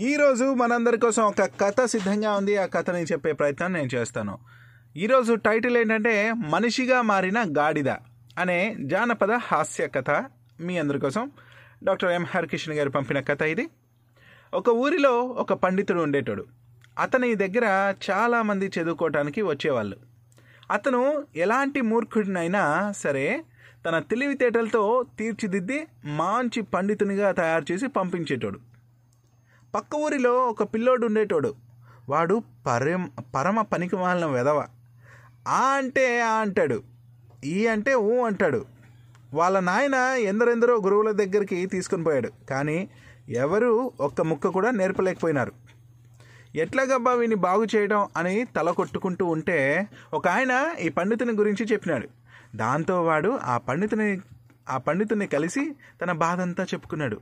ఈరోజు మనందరి కోసం ఒక కథ సిద్ధంగా ఉంది. ఆ కథని చెప్పే ప్రయత్నం నేను చేస్తాను. ఈరోజు టైటిల్ ఏంటంటే మనిషిగా మారిన గాడిద అనే జానపద హాస్య కథ మీ అందరి కోసం. డాక్టర్ ఎం హరికృష్ణ గారు పంపిన కథ ఇది. ఒక ఊరిలో ఒక పండితుడు ఉండేటోడు. అతని దగ్గర చాలామంది చదువుకోవటానికి వచ్చేవాళ్ళు. అతను ఎలాంటి మూర్ఖుడినైనా సరే తన తెలివితేటలతో తీర్చిదిద్ది మంచి పండితునిగా తయారు చేసి పంపించేటోడు. పక్క ఊరిలో ఒక పిల్లోడు ఉండేటోడు. వాడు పరమ పరమ పనికి మాలిన వెధవ. ఆ అంటే ఆ అంటాడు. ఈ అంటే ఊ అంటాడు. వాళ్ళ నాయన ఎందరెందరో గురువుల దగ్గరికి తీసుకుని పోయాడు. కానీ ఎవరు ఒక్క ముక్క కూడా నేర్పలేకపోయినారు. ఎట్లాగబ్బా వీని బాగు చేయడం అని తల కొట్టుకుంటూ ఉంటే ఒక ఆయన ఈ పండితుని గురించి చెప్పినాడు. దాంతో వాడు ఆ పండితుని ఆ పండితుని కలిసి తన బాధంతా చెప్పుకున్నాడు.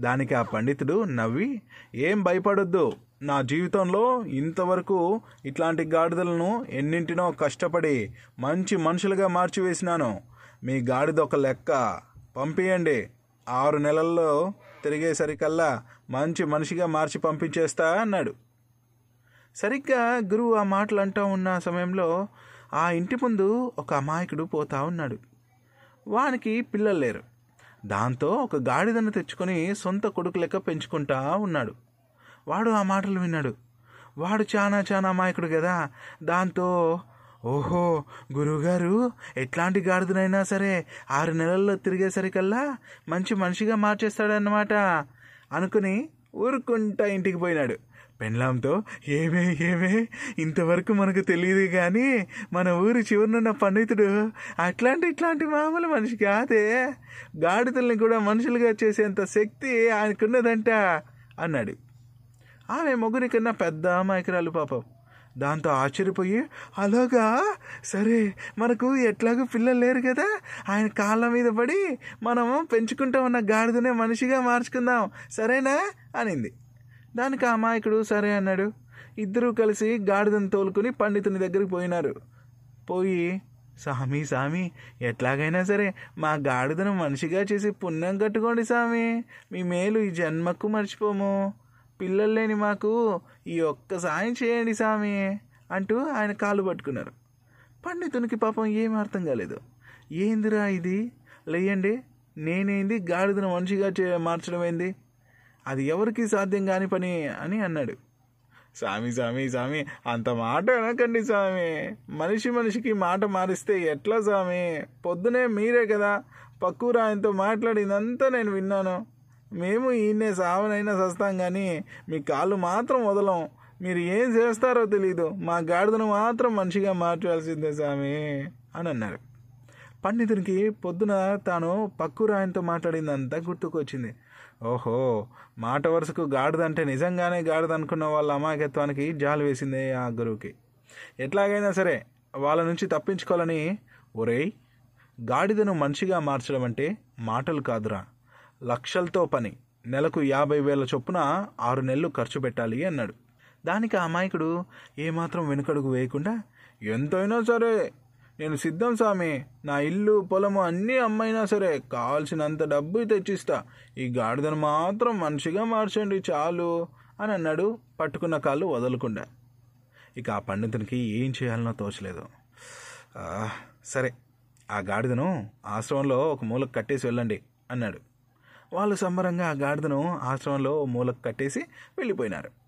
దానికి ఆ పండితుడు నవ్వి ఏం భయపడొద్దు. నా జీవితంలో ఇంతవరకు ఇట్లాంటి గాడిదలను ఎన్నింటినో కష్టపడి మంచి మనుషులుగా మార్చివేసినాను. మీ గాడిద ఒక లెక్క. పంపియండి. ఆరు నెలల్లో తిరిగేసరికల్లా మంచి మనిషిగా మార్చి పంపించేస్తా అన్నాడు. సరిగ్గా గురువు ఆ మాటలు అంటూ ఉన్న సమయంలో ఆ ఇంటి ముందు ఒక అమాయకుడు పోతా ఉన్నాడు. వానికి పిల్లలు లేరు. దాంతో ఒక గాడిదను తెచ్చుకొని సొంత కొడుకు లెక్క పెంచుకుంటా ఉన్నాడు. వాడు ఆ మాటలు విన్నాడు. వాడు చాలా చాలా అమాయకుడు కదా దాంతో ఓహో గురువుగారు ఎట్లాంటి గాడిదనైనా సరే ఆరు నెలల్లో తిరిగేసరికల్లా మంచి మనిషిగా మార్చేస్తాడన్నమాట అనుకుని ఊరుకుంటా ఇంటికి పోయినాడు. పెండ్లాంతో ఏమే ఏమే? ఇంతవరకు మనకు తెలియదు కానీ మన ఊరి చివరినున్న పండితుడు అట్లాంటి ఇట్లాంటి మామూలు మనిషి కాదే. గాడిదల్ని కూడా మనుషులుగా చేసేంత శక్తి ఆయనకున్నదంట అన్నాడు. ఆమె మొగుని కన్నా పెద్ద అమాయకురాలు పాపం. దాంతో ఆశ్చర్యపోయి అలాగా? సరే మనకు ఎట్లాగో పిల్లలు లేరు కదా. ఆయన కాళ్ళ మీద పడి మనము పెంచుకుంటూ ఉన్న గాడిదనే మనిషిగా మార్చుకుందాం. సరేనా? అనింది. దానికి ఆ అమాయకుడు సరే అన్నాడు. ఇద్దరూ కలిసి గాడిదను తోలుకుని పండితుని దగ్గరికి పోయినారు. పోయి సామి సామి ఎట్లాగైనా సరే మా గాడిదను మనిషిగా చేసి పుణ్యం కట్టుకోండి సామి. మీ మేలు ఈ జన్మకు మర్చిపోము. పిల్లలు లేని మాకు ఈ ఒక్క సాయం చేయండి సామి అంటూ ఆయన కాలు పట్టుకున్నారు. పండితునికి పాపం ఏం అర్థం కాలేదు. ఏందిరా ఇది? లేయండి. నేనేంది? గాడిదను మనిషిగా చే మార్చడం ఏంది అది ఎవరికి సాధ్యం కాని పని అని అన్నాడు. స్వామి స్వామి స్వామి అంత మాట అనకండి స్వామి. మనిషి మనిషికి మాట మారిస్తే ఎట్లా స్వామి? పొద్దునే మీరే కదా. పక్కూరు ఆయనతో మాట్లాడిందంతా నేను విన్నాను. మేము ఈయనే సావనైనా సస్తాం కానీ మీ కాళ్ళు మాత్రం వదలం. మీరు ఏం చేస్తారో తెలీదు. మా గాడిదను మాత్రం మనిషిగా మార్చాల్సిందే స్వామి అని అన్నారు. పండితునికి పొద్దున తాను పక్కూరు ఆయనతో మాట్లాడిందంతా గుర్తుకొచ్చింది. ఓహో మాట వరుసకు గాడిదంటే నిజంగానే గాడిద అనుకున్న వాళ్ళ అమాయకత్వానికి జాలు వేసింది ఆ గురువుకి. ఎట్లాగైనా సరే వాళ్ళ నుంచి తప్పించుకోవాలని ఒరేయ్ గాడిదను మనిషిగా మార్చడం అంటే మాటలు కాదురా. లక్షలతో పని నెలకు యాభై వేల చొప్పున ఆరు నెలలు ఖర్చు పెట్టాలి అన్నాడు. దానికి ఆ అమాయకుడు ఏమాత్రం వెనుకడుగు వేయకుండా ఎంతైనా సరే నేను సిద్ధం స్వామి. నా ఇల్లు పొలము అన్నీ అమ్మైనా సరే కావాల్సినంత డబ్బు తెచ్చిస్తా. ఈ గాడిదను మాత్రం మనిషిగా మార్చండి చాలు అని అన్నాడు. పట్టుకున్న కాళ్ళు వదలకుండా. ఇక ఆ పండితునికి ఏం చేయాలనో తోచలేదు. సరే ఆ గాడిదను ఆశ్రమంలో ఒక మూలకు కట్టేసి వెళ్ళండి అన్నాడు. వాళ్ళు సంబరంగా ఆ గాడిదను ఆశ్రమంలో ఓ మూలకు కట్టేసి వెళ్ళిపోయినారు.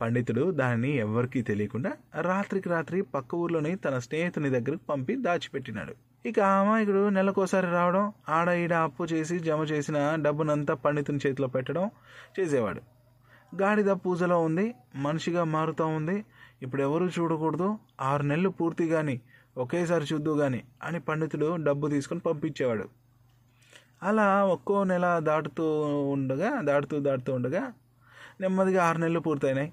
పండితుడు దానిని ఎవరికీ తెలియకుండా రాత్రికి రాత్రి పక్క ఊర్లోని తన స్నేహితుని దగ్గరకు పంపి దాచిపెట్టినాడు. ఇక ఆ అమాయకుడు నెలకోసారి రావడం ఆడ ఈడ అప్పు చేసి జమ చేసిన డబ్బునంతా పండితుని చేతిలో పెట్టడం చేసేవాడు. గాడిద పూజలో ఉంది మనిషిగా మారుతూ ఉంది ఇప్పుడు ఎవరు చూడకూడదు ఆరు నెలలు పూర్తి కానీ ఒకేసారి చూద్దు కానీ అని పండితుడు డబ్బు తీసుకొని పంపించేవాడు. అలా ఒక్కో నెల దాటుతూ ఉండగా దాటుతూ దాటుతూ ఉండగా నెమ్మదిగా ఆరు నెలలు పూర్తయినాయి.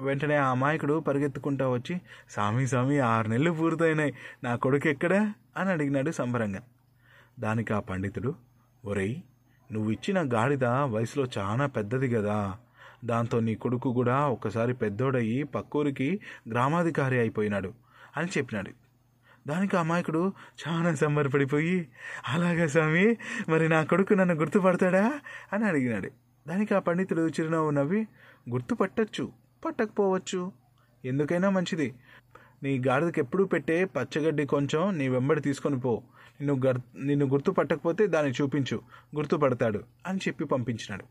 వెంటనే ఆ అమాయకుడు పరిగెత్తుకుంటా వచ్చి స్వామి స్వామి ఆరు నెలలు పూర్తయినాయి. నా కొడుకు ఎక్కడా? అని అడిగినాడు సంబరంగా. దానికి ఆ పండితుడు ఒరేయ్ నువ్వు ఇచ్చిన గాడిద వయసులో చాలా పెద్దది కదా దాంతో నీ కొడుకు కూడా ఒక్కసారి పెద్దోడయ్యి పక్కూరికి గ్రామాధికారి అయిపోయినాడు అని చెప్పినాడు. దానికి అమాయకుడు చాలా సంబరపడిపోయి అలాగా స్వామి మరి నా కొడుకు నన్ను గుర్తుపడతాడా? అని అడిగినాడు. దానికి ఆ పండితుడు చిరునవ్వు నవ్వి గుర్తుపట్టచ్చు. పట్టకపోవచ్చు. ఎందుకైనా మంచిది. నీ గాడిదకి ఎప్పుడూ పెట్టే పచ్చగడ్డి కొంచెం నీ వెంబడి తీసుకొని పో. నిన్ను గర్ నిన్ను గుర్తుపట్టకపోతే దాన్ని చూపించు. గుర్తుపడతాడు అని చెప్పి పంపించినాడు.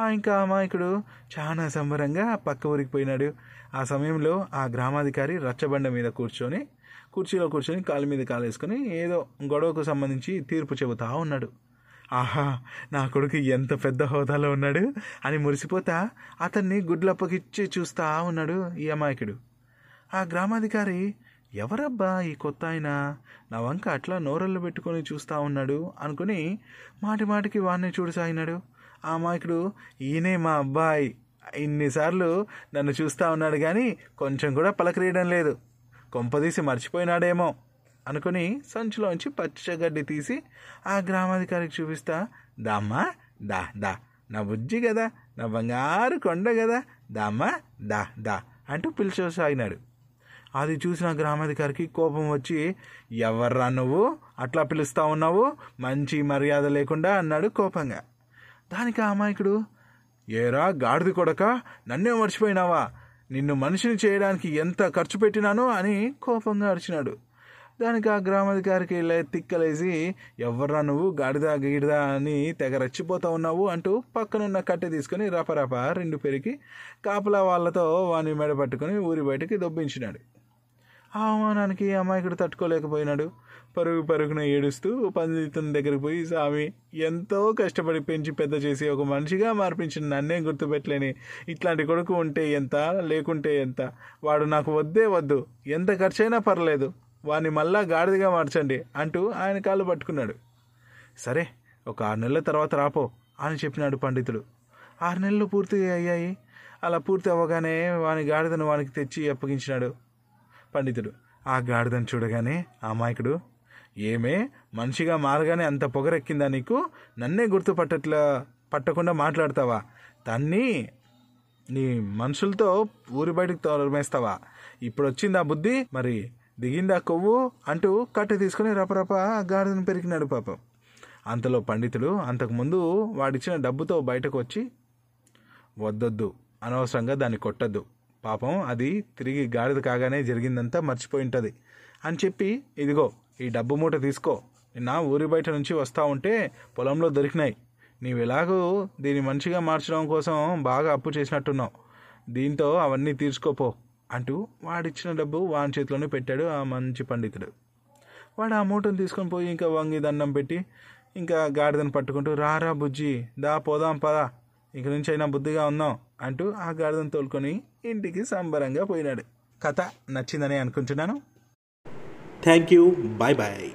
ఆ ఇంకా అమాయకుడు చాలా సంబరంగా పక్క ఊరికి పోయినాడు. ఆ సమయంలో ఆ గ్రామాధికారి రచ్చబండ మీద కూర్చొని కుర్చీలో కూర్చొని కాలు మీద కాలు ఏదో గొడవకు సంబంధించి తీర్పు చెబుతా ఉన్నాడు. ఆహా నా కొడుకు ఎంత పెద్ద హోదాలో ఉన్నాడు? అని మురిసిపోతా అతన్ని గుడ్లప్పకిచ్చి చూస్తా ఉన్నాడు ఈ అమాయకుడు. ఆ గ్రామాధికారి ఎవరబ్బా ఈ కొత్త ఆయన? నా వంక అట్లా నోరళ్ళు పెట్టుకొని చూస్తా ఉన్నాడు అనుకుని మాటి మాటికి వాడిని చూడసాగినాడు ఆ అమాయకుడు ఈయనే మా అబ్బాయి. ఇన్నిసార్లు నన్ను చూస్తా ఉన్నాడు కానీ కొంచెం కూడా పలకరీయడం లేదు. కొంపదీసి మర్చిపోయినాడేమో. అనుకుని సంచిలోంచి పచ్చగడ్డి తీసి ఆ గ్రామాధికారికి చూపిస్తా. దామ్మా దా దా. నా బుజ్జి కదా నా బంగారు కొండ కదా దామ్మా దా దా అంటూ పిలిచసాగినాడు. అది చూసిన గ్రామాధికారికి కోపం వచ్చి ఎవర్రా నువ్వు? అట్లా పిలుస్తా ఉన్నావు? మంచి మర్యాద లేకుండా అన్నాడు కోపంగా. దానికి ఆ అమాయకుడు ఏరా గాడిది కొడక నన్నే మర్చిపోయినావా? నిన్ను మనిషిని చేయడానికి ఎంత ఖర్చు పెట్టినానో అని కోపంగా అరిచినాడు. దానికి ఆ గ్రామాధికారికి లే తిక్కలేసి ఎవర్రా నువ్వు? గాడిదా గీడిదా అని తెగ రెచ్చిపోతా ఉన్నావు అంటూ పక్కనున్న కట్టె తీసుకుని రపరప రెండు పెరిగి కాపలా వాళ్ళతో వాని మెడ పట్టుకుని ఊరి బయటకి దొబ్బించినాడు. ఆ అవమానానికి అమాయకుడు తట్టుకోలేకపోయినాడు. పరుగు పరుగున ఏడుస్తూ పండితుని దగ్గరికి పోయి స్వామి ఎంతో కష్టపడి పెంచి పెద్ద చేసి ఒక మనిషిగా మార్పించిన నన్నే గుర్తుపెట్టలేని? ఇట్లాంటి కొడుకు ఉంటే ఎంత? లేకుంటే ఎంత? వాడు నాకు వద్దే వద్దు. ఎంత ఖర్చైనా పర్లేదు. వాడిని మళ్ళా గాడిదగా మార్చండి అంటూ ఆయన కాళ్ళు పట్టుకున్నాడు. సరే ఒక ఆరు నెలల తర్వాత రాపో అని చెప్పినాడు పండితుడు. ఆరు నెలలు పూర్తి అయ్యాయి. అలా పూర్తి అవ్వగానే వాని గాడిదను వానికి తెచ్చి అప్పగించినాడు పండితుడు. ఆ గాడిదను చూడగానే ఆ అమాయకుడు ఏమే మనిషిగా మారగానే అంత పొగరెక్కిందా నీకు? నన్నే గుర్తుపట్టట్లా పట్టకుండా మాట్లాడతావా? తన్ని నీ మనుషులతో ఊరి బయటకు తోరమేస్తావా ఇప్పుడు వచ్చిందా బుద్ధి? మరి దిగిందా కొవ్వు అంటూ కట్టె తీసుకుని రపరప గాడిదను పెరిగినాడు పాపం. అంతలో పండితుడు అంతకుముందు వాడిచ్చిన డబ్బుతో బయటకు వచ్చి వద్దొద్దు అనవసరంగా దాన్ని కొట్టద్దు. పాపం అది తిరిగి గాడిద కాగానే జరిగిందంతా మర్చిపోయి ఉంటుంది అని చెప్పి ఇదిగో ఈ డబ్బు మూట తీసుకో. నిన్న ఊరి బయట నుంచి వస్తూ ఉంటే పొలంలో దొరికినాయి. నీవు దీన్ని మంచిగా మార్చడం కోసం బాగా అప్పు చేసినట్టున్నావు. దీంతో అవన్నీ తీర్చుకోపో అంటూ వాడిచ్చిన డబ్బు వాని చేతిలోనే పెట్టాడు ఆ మంచి పండితుడు. వాడు ఆ మూటను తీసుకొని పోయి ఇంకా వంగి దండం పెట్టి ఇంకా గాడిదను పట్టుకుంటూ రారా బుజ్జి దా పోదాం పదా. ఇక నుంచి అయినా బుద్ధిగా ఉందాం అంటూ ఆ గాడిదను తోలుకొని ఇంటికి సంబరంగా పోయినాడు. కథ నచ్చిందని అనుకుంటున్నాను. Thank you bye bye